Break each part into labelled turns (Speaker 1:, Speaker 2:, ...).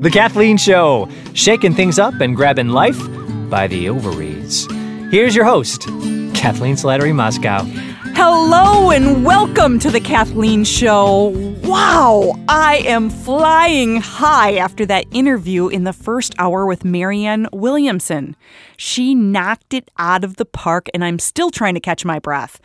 Speaker 1: The Kathleen Show, shaking things up and grabbing life by the ovaries. Here's your host, Kathleen Slattery Moschkau.
Speaker 2: Hello and welcome to the Kathleen Show. Wow, I am flying high after that interview in the first hour with Marianne Williamson. She knocked it out of the park, and I'm still trying to catch my breath.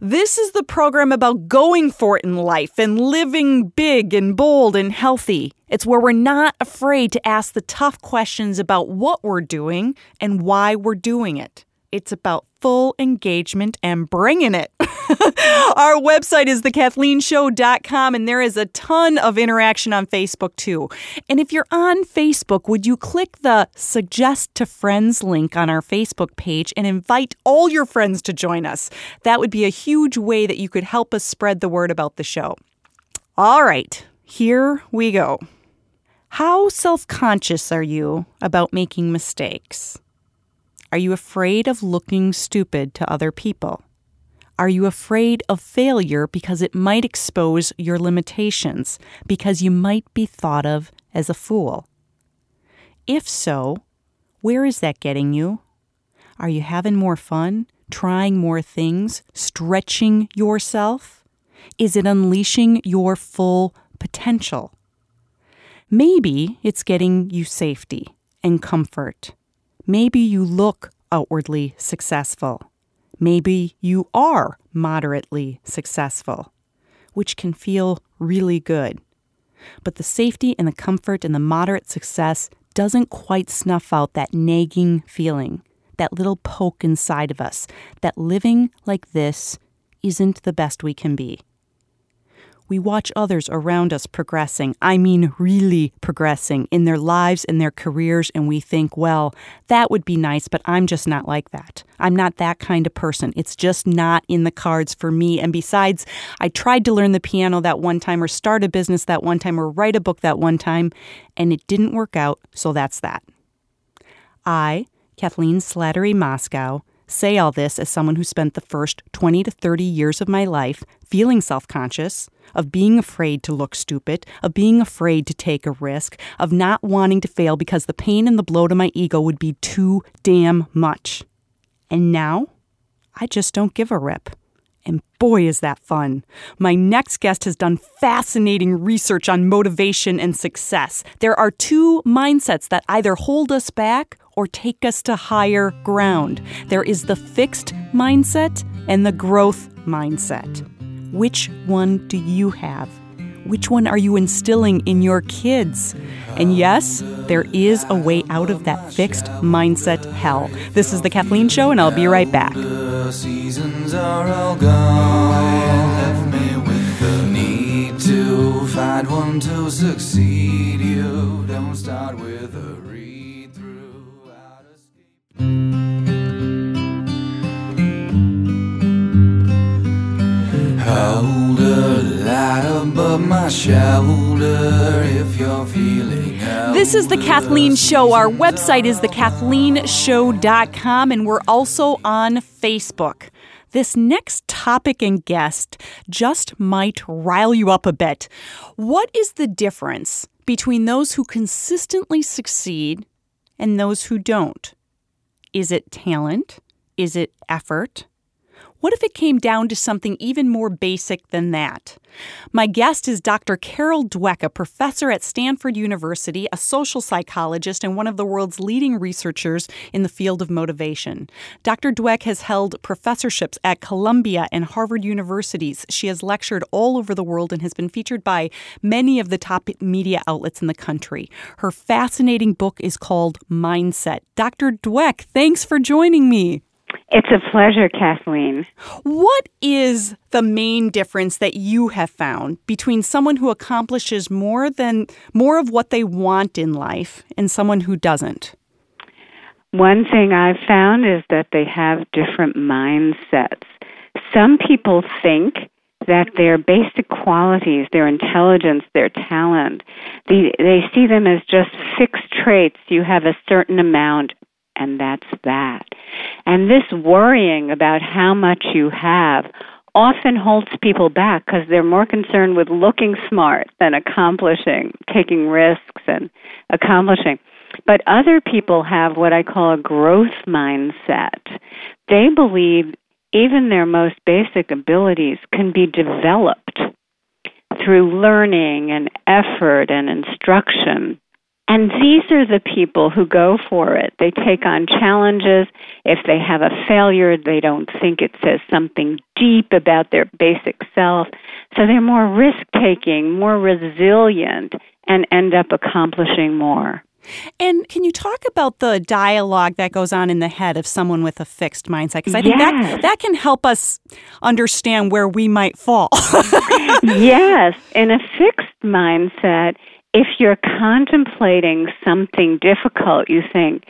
Speaker 2: This is the program about going for it in life and living big and bold and healthy. It's where we're not afraid to ask the tough questions about what we're doing and why we're doing it. It's about full engagement and bringing it. Our website is thekathleenshow.com, and there is a ton of interaction on Facebook too. And if you're on Facebook, would you click the suggest to friends link on our Facebook page and invite all your friends to join us? That would be a huge way that you could help us spread the word about the show. All right, here we go. How self conscious are you about making mistakes? Are you afraid of looking stupid to other people? Are you afraid of failure because it might expose your limitations, because you might be thought of as a fool? If so, where is that getting you? Are you having more fun, trying more things, stretching yourself? Is it unleashing your full potential? Maybe it's getting you safety and comfort Maybe you look outwardly successful. Maybe you are moderately successful, which can feel really good. But the safety and the comfort and the moderate success doesn't quite snuff out that nagging feeling, that little poke inside of us, that living like this isn't the best we can be we watch others around us progressing. I mean, really progressing in their lives and their careers, and we think, well, that would be nice, but I'm just not like that. I'm not that kind of person. It's just not in the cards for me. And besides, I tried to learn the piano that one time, or start a business that one time, or write a book that one time, and it didn't work out, so that's that. I, Kathleen Slattery Moschkau, say all this as someone who spent the first 20 to 30 years of my life feeling self conscious, of being afraid to look stupid, of being afraid to take a risk, of not wanting to fail because the pain and the blow to my ego would be too damn much. And now, I just don't give a rip. And boy, is that fun. My next guest has done fascinating research on motivation and success. There are two mindsets that either hold us back or take us to higher ground. There is the fixed mindset and the growth mindset. Which one do you have? Which one are you instilling in your kids? And yes, there is a way out of that fixed mindset hell. This is The Kathleen Show, and I'll be right back. find one to succeed. You don't start with a above my shoulder if you're feeling This is The Kathleen Show. Our website is thekathleenshow.com and we're also on Facebook. This next topic and guest just might rile you up a bit. What is the difference between those who consistently succeed and those who don't? Is it talent? Is it effort? What if it came down to something even more basic than that? My guest is Dr. Carol Dweck, a professor at Stanford University, a social psychologist, and one of the world's leading researchers in the field of motivation. Dr. Dweck has held professorships at Columbia and Harvard universities. She has lectured all over the world and has been featured by many of the top media outlets in the country. Her fascinating book is called Mindset. Dr. Dweck, thanks for joining me.
Speaker 3: It's a pleasure, Kathleen.
Speaker 2: What is the main difference that you have found between someone who accomplishes more than more of what they want in life and someone who doesn't?
Speaker 3: One thing I've found is that they have different mindsets. Some people think that their basic qualities, their intelligence, their talent, they, they see them as just fixed traits. You have a certain amount and that's that. And this worrying about how much you have often holds people back because they're more concerned with looking smart than accomplishing, taking risks, and accomplishing. But other people have what I call a growth mindset. They believe even their most basic abilities can be developed through learning and effort and instruction. And these are the people who go for it. They take on challenges. If they have a failure, they don't think it says something deep about their basic self. So they're more risk taking, more resilient, and end up accomplishing more.
Speaker 2: And can you talk about the dialogue that goes on in the head of someone with a fixed mindset? Because I think yes. that that can help us understand where we might fall.
Speaker 3: yes, in a fixed mindset, if you're contemplating something difficult, you think,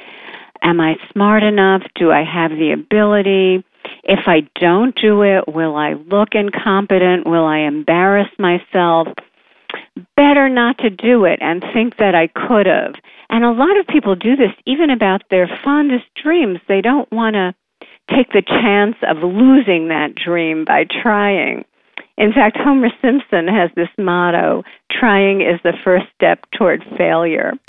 Speaker 3: "Am I smart enough? Do I have the ability?" If I don't do it, will I look incompetent? Will I embarrass myself? Better not to do it and think that I could have. And a lot of people do this even about their fondest dreams. They don't want to take the chance of losing that dream by trying. In fact, Homer Simpson has this motto trying is the first step toward failure.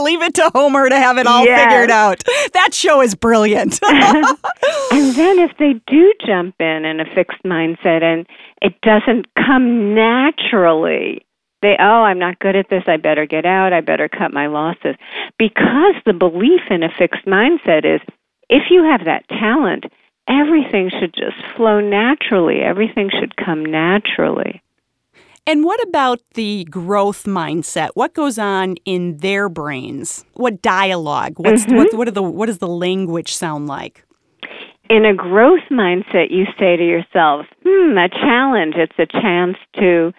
Speaker 2: Leave it to Homer to have it all yes. figured out. That show is brilliant.
Speaker 3: and then if they do jump in in a fixed mindset and it doesn't come naturally, they, oh, I'm not good at this. I better get out. I better cut my losses. Because the belief in a fixed mindset is if you have that talent, everything should just flow naturally. Everything should come naturally.
Speaker 2: And what about the growth mindset? What goes on in their brains? What dialogue? What's mm-hmm. what, what, are the what does the language sound like?
Speaker 3: In a growth mindset, you say to yourself, "Hmm, a challenge. It's a chance to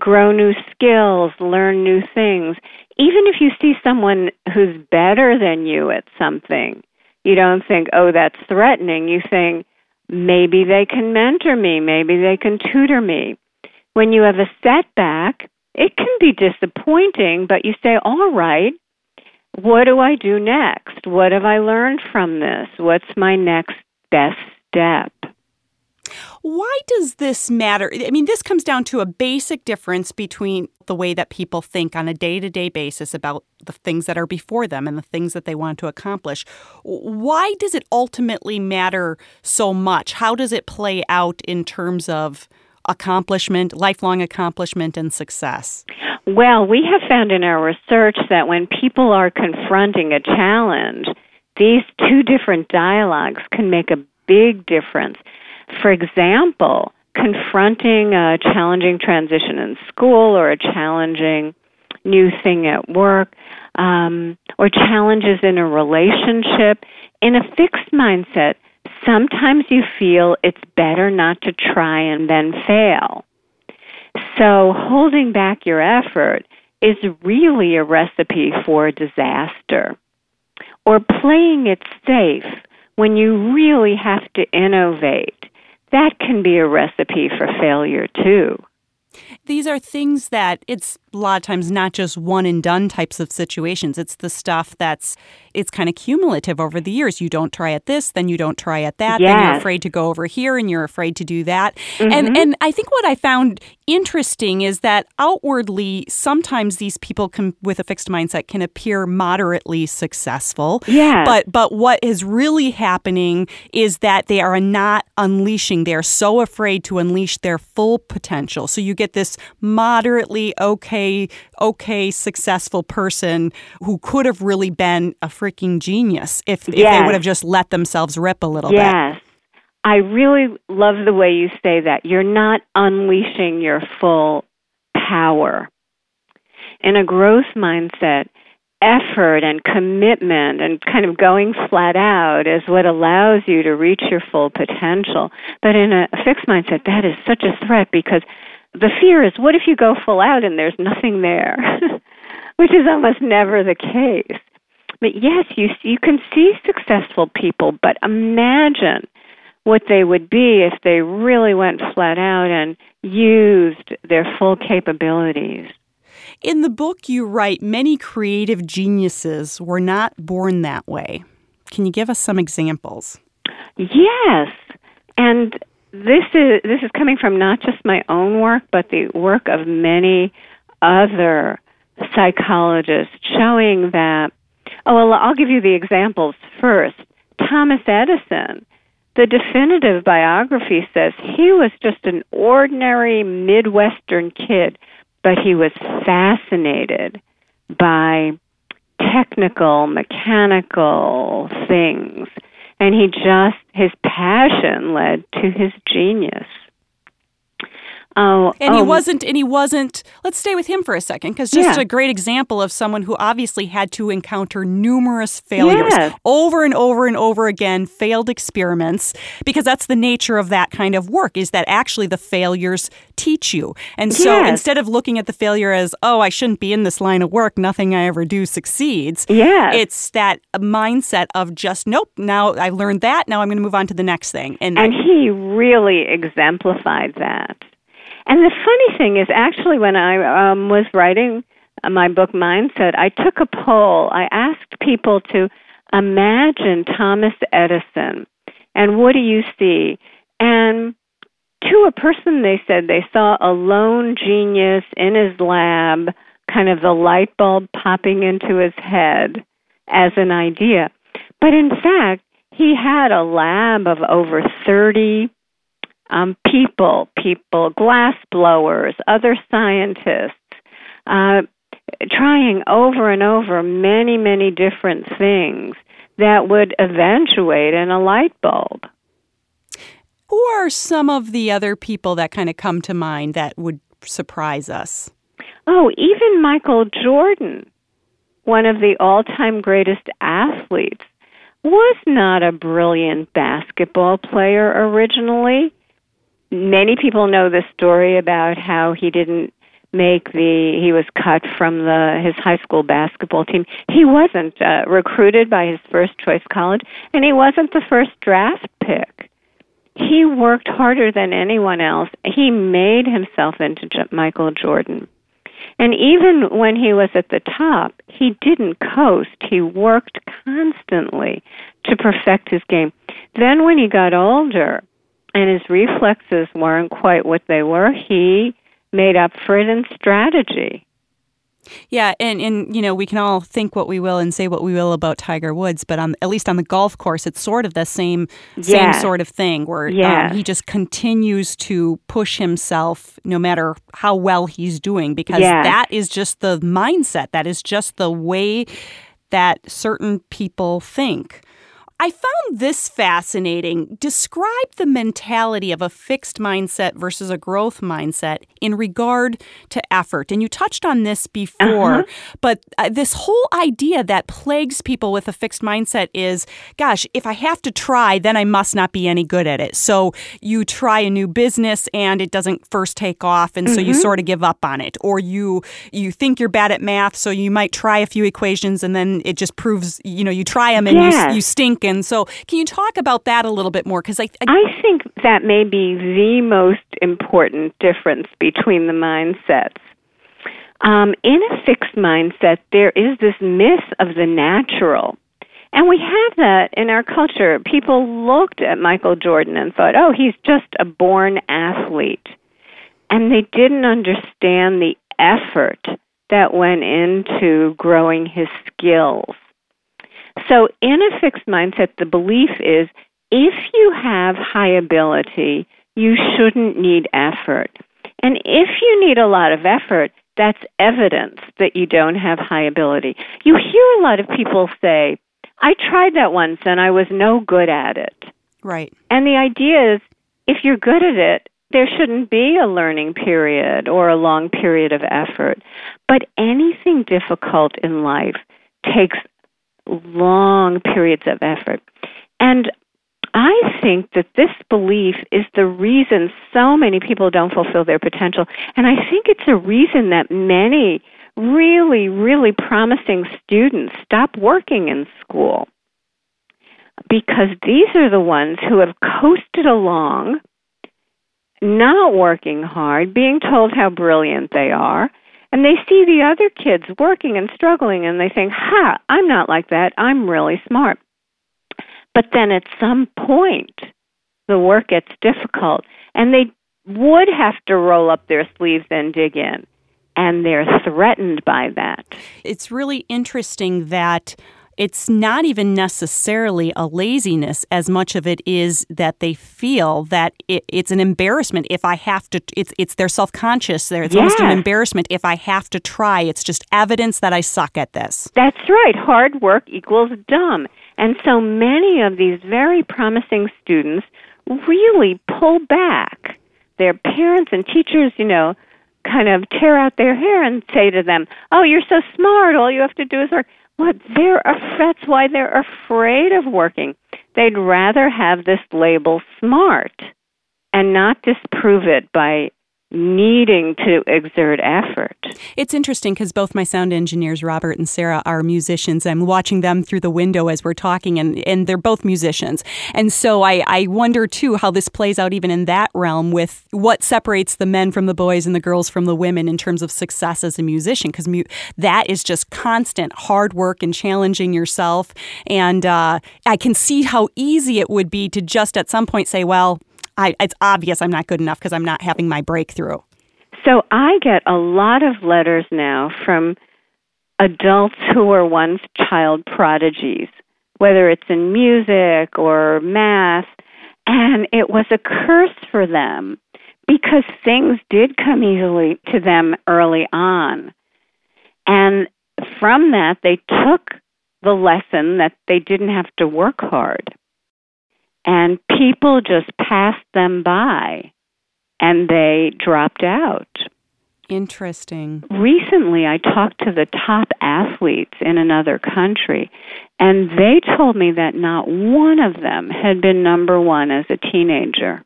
Speaker 3: grow new skills, learn new things. Even if you see someone who's better than you at something, you don't think, oh, that's threatening. You think, maybe they can mentor me, maybe they can tutor me. When you have a setback, it can be disappointing, but you say, all right, what do I do next? What have I learned from this? What's my next best step?
Speaker 2: Why does this matter? I mean, this comes down to a basic difference between the way that people think on a day to day basis about the things that are before them and the things that they want to accomplish. Why does it ultimately matter so much? How does it play out in terms of accomplishment, lifelong accomplishment, and success?
Speaker 3: Well, we have found in our research that when people are confronting a challenge, these two different dialogues can make a big difference. For example, confronting a challenging transition in school or a challenging new thing at work um, or challenges in a relationship, in a fixed mindset, sometimes you feel it's better not to try and then fail. So holding back your effort is really a recipe for disaster. Or playing it safe when you really have to innovate that can be a recipe for failure too.
Speaker 2: These are things that it's a lot of times not just one and done types of situations. It's the stuff that's it's kind of cumulative over the years. You don't try at this, then you don't try at that,
Speaker 3: yes.
Speaker 2: then you're afraid to go over here and you're afraid to do that. Mm-hmm. And and I think what I found interesting is that outwardly sometimes these people can with a fixed mindset can appear moderately successful.
Speaker 3: Yeah.
Speaker 2: But but what is really happening is that they are not unleashing. They're so afraid to unleash their full potential. So you get this moderately okay okay successful person who could have really been a freaking genius if, if they would have just let themselves rip a little
Speaker 3: yes. bit. Yes. I really love the way you say that. You're not unleashing your full power. In a growth mindset, effort and commitment and kind of going flat out is what allows you to reach your full potential. But in a fixed mindset, that is such a threat because the fear is what if you go full out and there's nothing there? Which is almost never the case. But yes, you you can see successful people, but imagine what they would be if they really went flat out and used their full capabilities.
Speaker 2: In the book, you write many creative geniuses were not born that way. Can you give us some examples?
Speaker 3: Yes. And this is this is coming from not just my own work, but the work of many other psychologists showing that, oh, well, I'll give you the examples first. Thomas Edison, the definitive biography says he was just an ordinary Midwestern kid, but he was fascinated by technical, mechanical things. And he just, his passion led to his genius.
Speaker 2: Oh, and he oh. wasn't, and he wasn't. Let's stay with him for a second, because just yeah. a great example of someone who obviously had to encounter numerous failures
Speaker 3: yes.
Speaker 2: over and over and over again, failed experiments, because that's the nature of that kind of work. Is that actually the failures teach you? And so
Speaker 3: yes.
Speaker 2: instead of looking at the failure as, oh, I shouldn't be in this line of work, nothing I ever do succeeds.
Speaker 3: Yeah,
Speaker 2: it's that mindset of just, nope. Now I learned that. Now I'm going to move on to the next thing.
Speaker 3: And and I, he really exemplified that. And the funny thing is, actually, when I um, was writing my book Mindset, I took a poll. I asked people to imagine Thomas Edison and what do you see? And to a person, they said they saw a lone genius in his lab, kind of the light bulb popping into his head as an idea. But in fact, he had a lab of over 30 um, people, people, glass blowers, other scientists, uh, trying over and over many, many different things that would eventuate in a light bulb.
Speaker 2: Who are some of the other people that kind of come to mind that would surprise us?
Speaker 3: Oh, even Michael Jordan, one of the all time greatest athletes, was not a brilliant basketball player originally many people know the story about how he didn't make the he was cut from the his high school basketball team. He wasn't uh, recruited by his first choice college and he wasn't the first draft pick. He worked harder than anyone else. He made himself into J- michael jordan. And even when he was at the top he didn't coast. He worked constantly to perfect his game. Then when he got older and his reflexes weren't quite what they were, he made up for it in strategy.
Speaker 2: Yeah, and, and you know we can all think what we will and say what we will about Tiger Woods, but on at least on the golf course, it's sort of the same same sort of thing where um, he just continues to push himself no matter how well he's doing because that is just the mindset. That is just the way that certain people think. I found this fascinating. Describe the mentality of a fixed mindset versus a growth mindset in regard to effort. And you touched on this before, uh-huh. but uh, this whole idea that plagues people with a fixed mindset is gosh, if I have to try, then I must not be any good at it. So you try a new business and it doesn't first take off and mm-hmm. so you mm-hmm. sort of give up on it. Or you you think you're bad at math, so you might try a few equations and then it just proves, you know, you try them and
Speaker 3: yes.
Speaker 2: you, you stink and so, can you talk about that a little bit more? Because I,
Speaker 3: I, think that may be the most important difference between the mindsets. Um, in a fixed mindset, there is this myth of the natural. And we have that in our culture. People looked at Michael Jordan and thought, oh, he's just a born athlete. And they didn't understand the effort that went into growing his skills. So, in a fixed mindset, the belief is if you have high ability, you shouldn't need effort. And if you need a lot of effort, that's evidence that you don't have high ability. You hear a lot of people say, I tried that once and I was no good at it.
Speaker 2: Right.
Speaker 3: And the idea is if you're good at it, there shouldn't be a learning period or a long period of effort. But anything difficult in life takes long periods of effort. And I think that this belief is the reason so many people don't fulfill their potential. And I think it's a reason that many really, really promising students stop working in school. Because these are the ones who have coasted along, not working hard, being told how brilliant they are, and they see the other kids working and struggling and they think, ha, I'm not like that. I'm really smart. But then at some point, the work gets difficult and they would have to roll up their sleeves and dig in. and they're threatened by that.
Speaker 2: It's really interesting that it's not even necessarily a laziness as much of it is that they feel that it, it's an embarrassment if I have to. It's it's they're self conscious. There, it's almost an embarrassment if I have to try. It's just evidence that I suck at this.
Speaker 3: That's right. Hard work equals dumb, and so many of these very promising students really pull back. Their parents and teachers, you know, kind of tear out their hair and say to them, "Oh, you're so smart. All you have to do is work." What they're that's why they're afraid of working. They'd rather have this label smart and not disprove it by needing to exert effort.
Speaker 2: It's interesting because both my sound engineers, Robert and Sarah, are musicians. I'm watching them through the window as we're talking, and, and they're both musicians. And so I, I wonder, too, how this plays out even in that realm with what separates the men from the boys and the girls from the women in terms of success as a musician, because mu- that is just constant hard work and challenging yourself. And uh, I can see how easy it would be to just at some point say, well, I, it's obvious I'm not good enough because I'm not having my breakthrough.
Speaker 3: So I get a lot of letters now from adults who were once child prodigies, whether it's in music or math, and it was a curse for them because things did come easily to them early on. And from that, they took the lesson that they didn't have to work hard and people just passed them by and they dropped out.
Speaker 2: Interesting.
Speaker 3: Recently, I talked to the top athletes in another country, and they told me that not one of them had been number one as a teenager.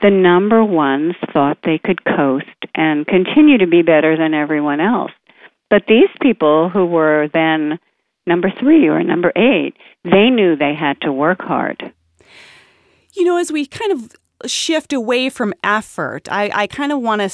Speaker 3: The number ones thought they could coast and continue to be better than everyone else. But these people who were then number three or number eight, they knew they had to work hard.
Speaker 2: You know, as we kind of shift away from effort, I, I kind of want to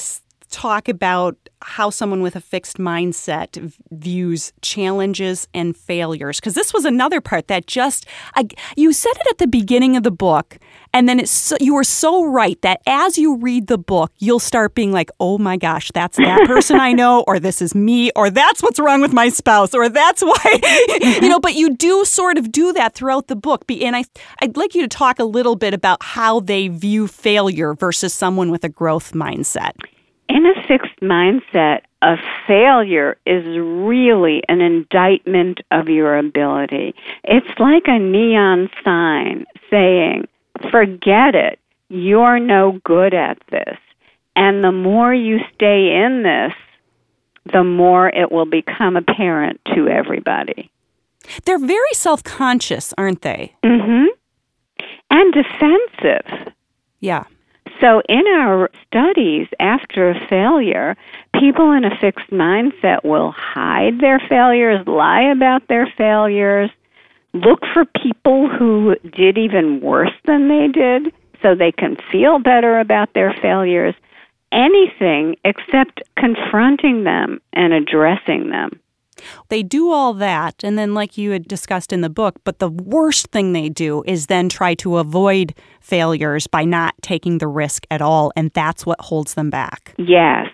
Speaker 2: talk about how someone with a fixed mindset views challenges and failures. Because this was another part that just I, you said it at the beginning of the book and then it's so, you were so right that as you read the book you'll start being like oh my gosh that's that person i know or this is me or that's what's wrong with my spouse or that's why you know but you do sort of do that throughout the book and I, i'd like you to talk a little bit about how they view failure versus someone with a growth mindset
Speaker 3: in a fixed mindset, a failure is really an indictment of your ability. It's like a neon sign saying, forget it, you're no good at this. And the more you stay in this, the more it will become apparent to everybody.
Speaker 2: They're very self conscious, aren't they?
Speaker 3: Mm hmm. And defensive.
Speaker 2: Yeah.
Speaker 3: So, in our studies, after a failure, people in a fixed mindset will hide their failures, lie about their failures, look for people who did even worse than they did so they can feel better about their failures. Anything except confronting them and addressing them.
Speaker 2: They do all that, and then, like you had discussed in the book, but the worst thing they do is then try to avoid failures by not taking the risk at all, and that's what holds them back.
Speaker 3: Yes,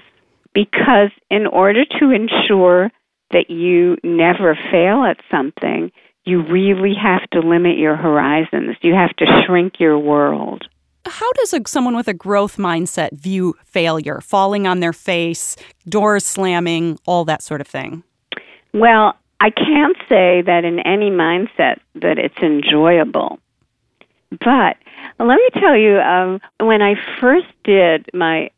Speaker 3: because in order to ensure that you never fail at something, you really have to limit your horizons. You have to shrink your world.
Speaker 2: How does a, someone with a growth mindset view failure, falling on their face, doors slamming, all that sort of thing?
Speaker 3: Well, I can't say that in any mindset that it's enjoyable. But let me tell you, um, when I first did my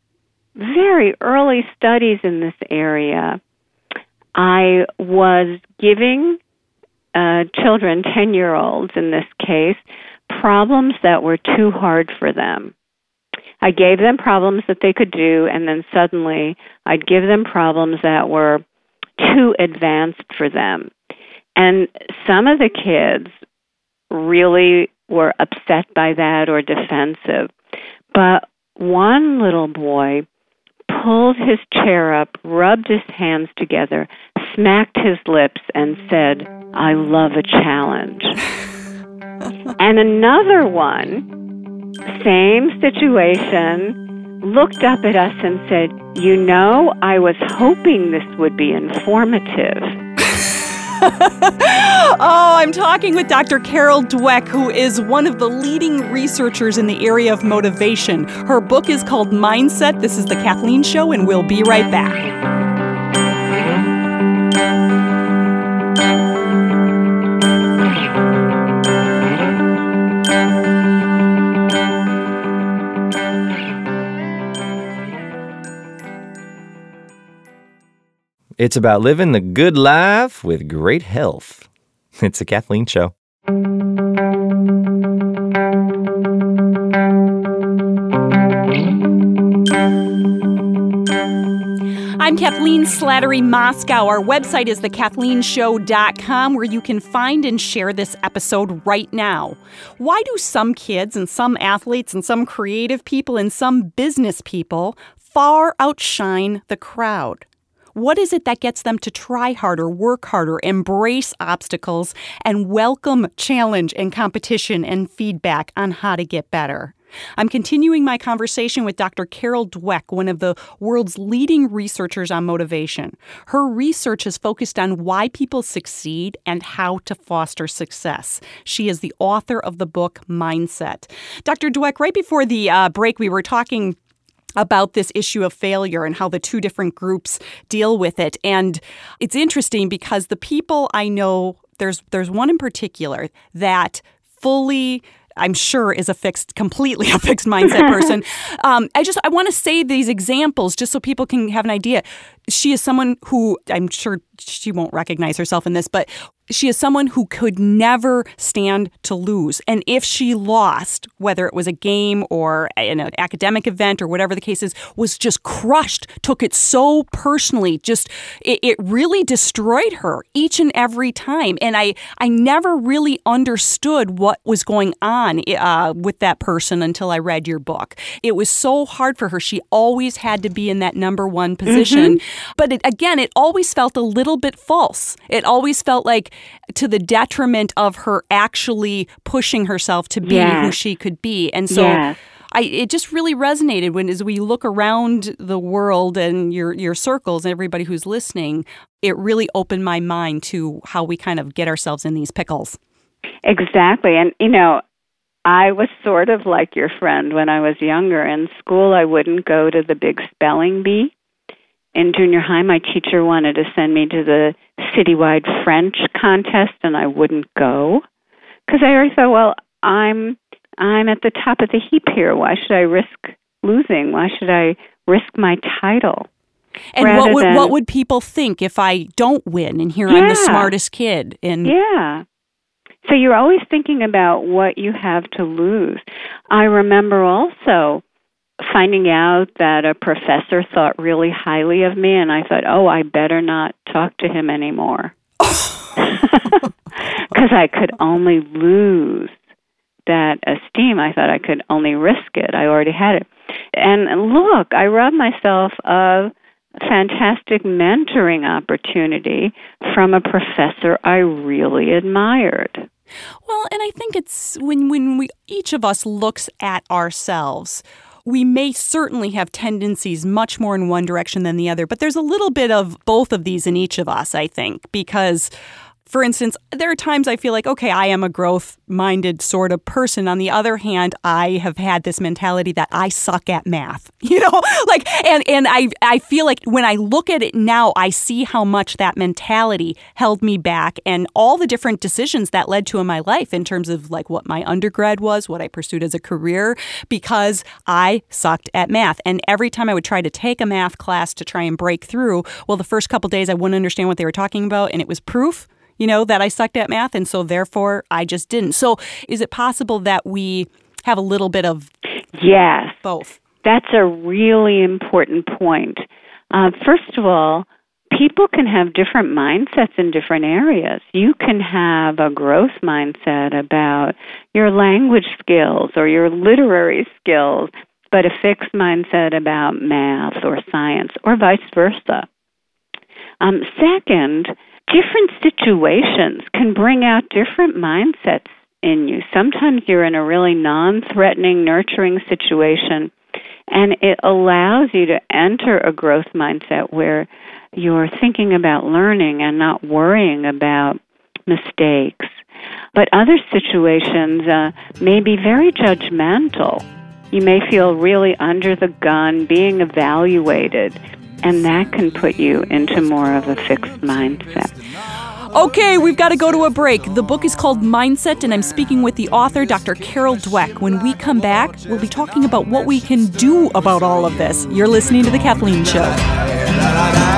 Speaker 3: very early studies in this area, I was giving uh, children, 10 year olds in this case, problems that were too hard for them. I gave them problems that they could do, and then suddenly I'd give them problems that were too advanced for them. And some of the kids really were upset by that or defensive. But one little boy pulled his chair up, rubbed his hands together, smacked his lips, and said, I love a challenge. and another one, same situation, looked up at us and said, You know, I was hoping this would be informative.
Speaker 2: oh, I'm talking with Dr. Carol Dweck, who is one of the leading researchers in the area of motivation. Her book is called Mindset. This is The Kathleen Show, and we'll be right back.
Speaker 1: It's about living the good life with great health. It's a Kathleen Show.
Speaker 2: I'm Kathleen Slattery Moschkau. Our website is thekathleenshow.com where you can find and share this episode right now. Why do some kids and some athletes and some creative people and some business people far outshine the crowd? What is it that gets them to try harder, work harder, embrace obstacles, and welcome challenge and competition and feedback on how to get better? I'm continuing my conversation with Dr. Carol Dweck, one of the world's leading researchers on motivation. Her research is focused on why people succeed and how to foster success. She is the author of the book Mindset. Dr. Dweck, right before the uh, break, we were talking about this issue of failure and how the two different groups deal with it. And it's interesting because the people I know, there's there's one in particular that fully I'm sure is a fixed, completely a fixed mindset person. um, I just I want to say these examples just so people can have an idea. She is someone who I'm sure she won't recognize herself in this, but she is someone who could never stand to lose. And if she lost, whether it was a game or an academic event or whatever the case is, was just crushed, took it so personally, just it, it really destroyed her each and every time. And I, I never really understood what was going on uh, with that person until I read your book. It was so hard for her. She always had to be in that number one position. Mm-hmm. But it, again, it always felt a little bit false. It always felt like to the detriment of her actually pushing herself to be yes. who she could be. And so yes. I it just really resonated when as we look around the world and your your circles and everybody who's listening, it really opened my mind to how we kind of get ourselves in these pickles.
Speaker 3: Exactly. And you know, I was sort of like your friend when I was younger. In school, I wouldn't go to the big spelling bee in junior high, my teacher wanted to send me to the citywide French contest, and I wouldn't go because I always thought, well, I'm I'm at the top of the heap here. Why should I risk losing? Why should I risk my title?
Speaker 2: And what would than, what would people think if I don't win? And here yeah, I'm the smartest kid. And
Speaker 3: yeah, so you're always thinking about what you have to lose. I remember also finding out that a professor thought really highly of me, and I thought, oh, I better not talk to him anymore. Because I could only lose that esteem. I thought I could only risk it. I already had it. And look, I robbed myself of fantastic mentoring opportunity from a professor I really admired.
Speaker 2: Well, and I think it's when when we each of us looks at ourselves, we may certainly have tendencies much more in one direction than the other, but there's a little bit of both of these in each of us, I think, because for instance, there are times I feel like, okay, I am a growth minded sort of person. On the other hand, I have had this mentality that I suck at math, you know, like, and, and I, I feel like when I look at it now, I see how much that mentality held me back and all the different decisions that led to in my life in terms of like what my undergrad was, what I pursued as a career, because I sucked at math. And every time I would try to take a math class to try and break through, well, the first couple days I wouldn't understand what they were talking about, and it was proof you know, that I sucked at math. And so therefore I just didn't. So is it possible that we have a little bit of
Speaker 3: yes
Speaker 2: both?
Speaker 3: That's a really important point. Uh, first of all, people can have different mindsets in different areas. You can have a growth mindset about your language skills or your literary skills, but a fixed mindset about math or science, or vice versa. Um, second, different situations can bring out different mindsets in you. Sometimes you're in a really non threatening, nurturing situation, And it allows you to enter a growth mindset where you're thinking about learning and not worrying about mistakes. But other situations uh, may be very judgmental. You may feel really under the gun, being evaluated, and that can put you into more of a fixed mindset.
Speaker 2: Okay, we've got to go to a break. The book is called Mindset, and I'm speaking with the author, Dr. Carol Dweck. When we come back, we'll be talking about what we can do about all of this. You're listening to The Kathleen Show.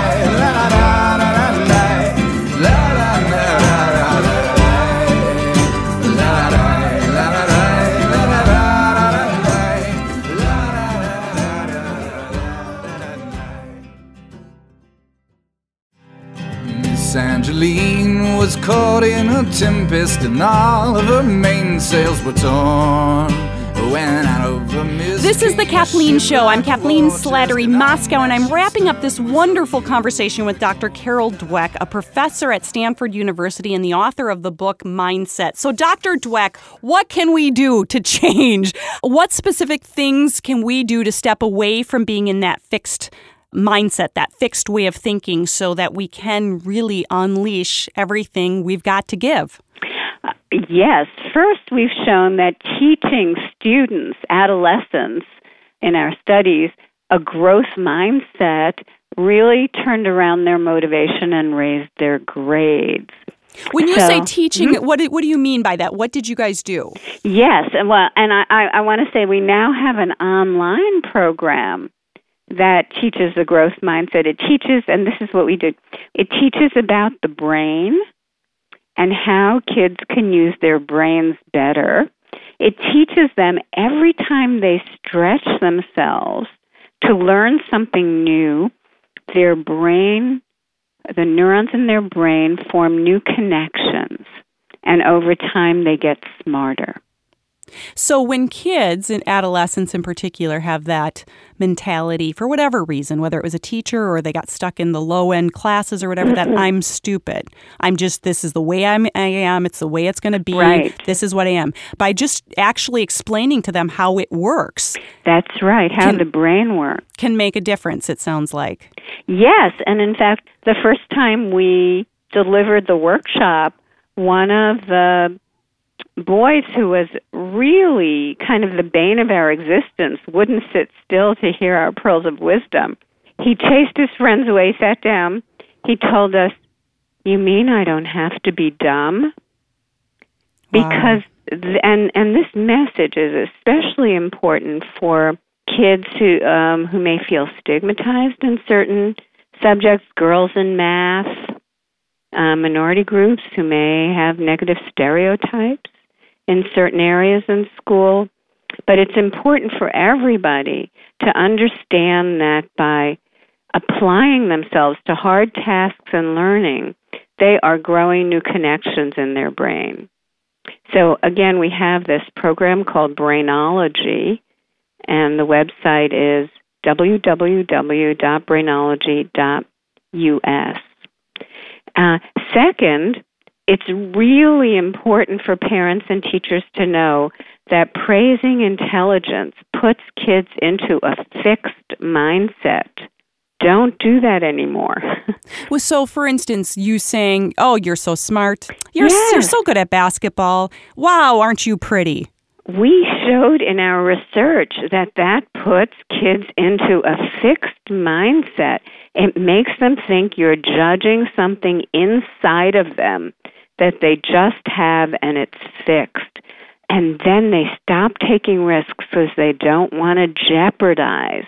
Speaker 4: Angeline was caught in a tempest and all of her mainsails were torn.
Speaker 2: This is the Kathleen Show. I'm Kathleen Slattery Moschkau, and I'm wrapping up this wonderful conversation with Dr. Carol Dweck, a professor at Stanford University and the author of the book Mindset. So, Dr. Dweck, what can we do to change? What specific things can we do to step away from being in that fixed mindset, that fixed way of thinking, so that we can really unleash everything we've got to give?
Speaker 3: Uh, yes. First, we've shown that teaching students, adolescents, in our studies, a growth mindset really turned around their motivation and raised their grades.
Speaker 2: When you so, say teaching, mm-hmm. what what do you mean by that? What did you guys do?
Speaker 3: Yes, and well, and I, I, I want to say we now have an online program that teaches the growth mindset. It teaches, and this is what we do it teaches about the brain and how kids can use their brains better. It teaches them every time they stretch themselves to learn something new, their brain, the neurons in their brain form new connections, and over time they get smarter.
Speaker 2: So when kids and adolescents in particular have that mentality for whatever reason, whether it was a teacher or they got stuck in the low end classes or whatever, that I'm stupid. I'm just this is the way I'm I am, it's the way it's gonna be.
Speaker 3: Right.
Speaker 2: This is what I am. By just actually explaining to them how it works.
Speaker 3: That's right, how can, the brain works.
Speaker 2: Can make a difference, it sounds like.
Speaker 3: Yes, and in fact the first time we delivered the workshop, one of the boys, who was really kind of the bane of our existence, wouldn't sit still to hear our pearls of wisdom. He chased his friends away, sat down. He told us, "You mean I don't have to be dumb?" Because wow. and and this message is especially important for kids who um, who may feel stigmatized in certain subjects, girls in math, uh, minority groups who may have negative stereotypes in certain areas in school. But it's important for everybody to understand that by applying themselves to hard tasks and learning, they are growing new connections in their brain. So, again, we have this program called Brainology, and the website is www.brainology.us. Uh, second, it's really important for parents and teachers to know that praising intelligence puts kids into a fixed mindset. Don't do that anymore.
Speaker 2: well, so for instance, you saying, "Oh, you're so smart. You're yes. you're so good at basketball. Wow, aren't you pretty?"
Speaker 3: We showed in our research that that puts kids into a fixed mindset. It makes them think you're judging something inside of them that they just have and it's fixed. And then they stop taking risks because they don't want to jeopardize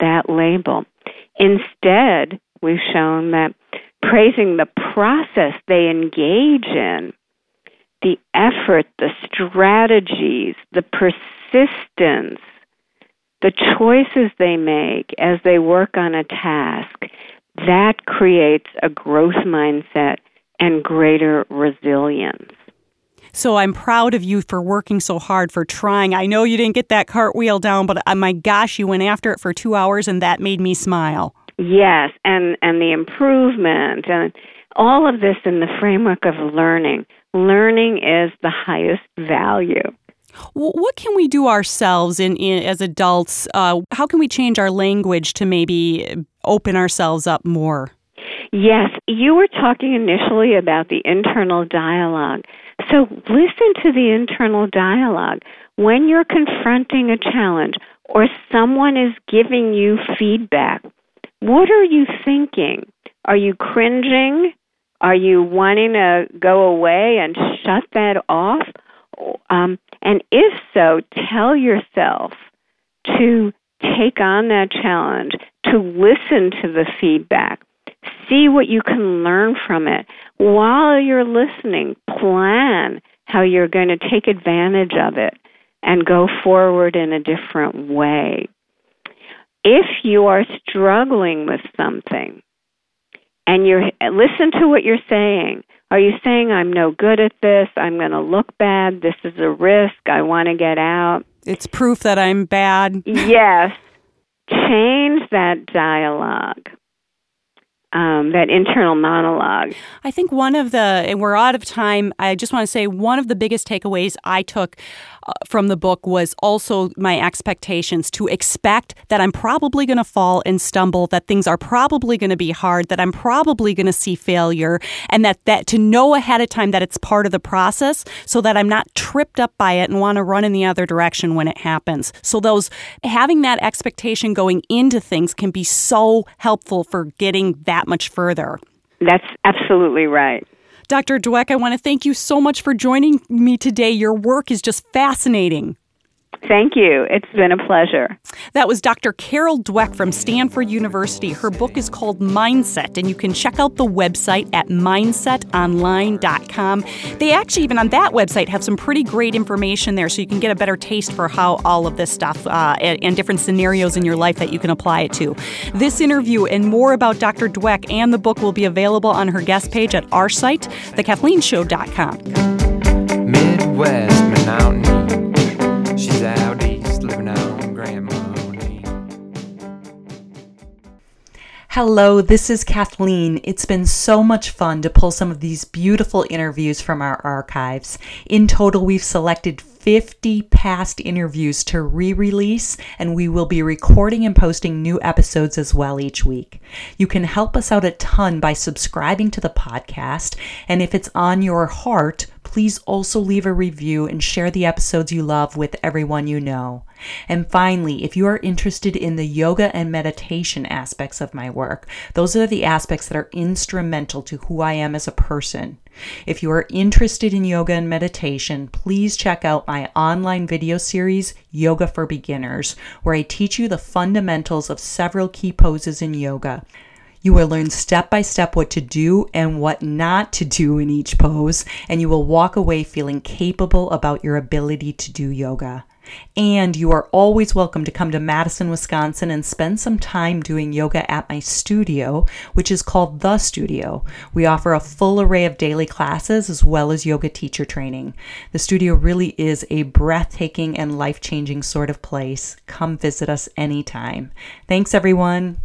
Speaker 3: that label. Instead, we've shown that praising the process they engage in, the effort, the strategies, the persistence, the choices they make as they work on a task, that creates a growth mindset and greater resilience.
Speaker 2: So I'm proud of you for working so hard, for trying. I know you didn't get that cartwheel down, but uh, my gosh, you went after it for two hours, and that made me smile.
Speaker 3: Yes, and and the improvement and all of this in the framework of learning. Learning is the highest value.
Speaker 2: What can we do ourselves in, in as adults? Uh, how can we change our language to maybe open ourselves up more?
Speaker 3: Yes, you were talking initially about the internal dialogue. So listen to the internal dialogue. When you're confronting a challenge or someone is giving you feedback, what are you thinking? Are you cringing? Are you wanting to go away and shut that off? Um, and if so, tell yourself to take on that challenge, to listen to the feedback, see what you can learn from it. While you're listening, plan how you're going to take advantage of it and go forward in a different way. If you are struggling with something and you listen to what you're saying, are you saying I'm no good at this? I'm going to look bad. This is a risk. I want to get out.
Speaker 2: It's proof that I'm bad.
Speaker 3: yes. Change that dialogue um, that internal monologue.
Speaker 2: I think one of the, and we're out of time, I just want to say one of the biggest takeaways I took from the book was also my expectations to expect that I'm probably going to fall and stumble, that things are probably going to be hard, that I'm probably going to see failure, and that, that to know ahead of time that it's part of the process so that I'm not tripped up by it and want to run in the other direction when it happens. So those having that expectation going into things can be so helpful for getting that much further.
Speaker 3: That's absolutely right.
Speaker 2: Dr. Dweck, I want to thank you so much for joining me today. Your work is just fascinating.
Speaker 3: Thank you. It's been a pleasure.
Speaker 2: That was Dr. Carol Dweck from Stanford University. Her book is called Mindset, and you can check out the website at mindsetonline.com. They actually, even on that website, have some pretty great information there so you can get a better taste for how all of this stuff uh, and, and different scenarios in your life that you can apply it to. This interview and more about Dr. Dweck and the book will be available on her guest page at our site, thekathleenshow.com. Midwest, Mountain Hello, this is Kathleen. It's been so much fun to pull some of these beautiful interviews from our archives. In total, we've selected 50 past interviews to re release, and we will be recording and posting new episodes as well each week. You can help us out a ton by subscribing to the podcast, and if it's on your heart, please also leave a review and share the episodes you love with everyone you know. And finally, if you are interested in the yoga and meditation aspects of my work, those are the aspects that are instrumental to who I am as a person. If you are interested in yoga and meditation, please check out my online video series, Yoga for Beginners, where I teach you the fundamentals of several key poses in yoga. You will learn step by step what to do and what not to do in each pose, and you will walk away feeling capable about your ability to do yoga. And you are always welcome to come to Madison, Wisconsin and spend some time doing yoga at my studio, which is called The Studio. We offer a full array of daily classes as well as yoga teacher training. The studio really is a breathtaking and life changing sort of place. Come visit us anytime. Thanks, everyone.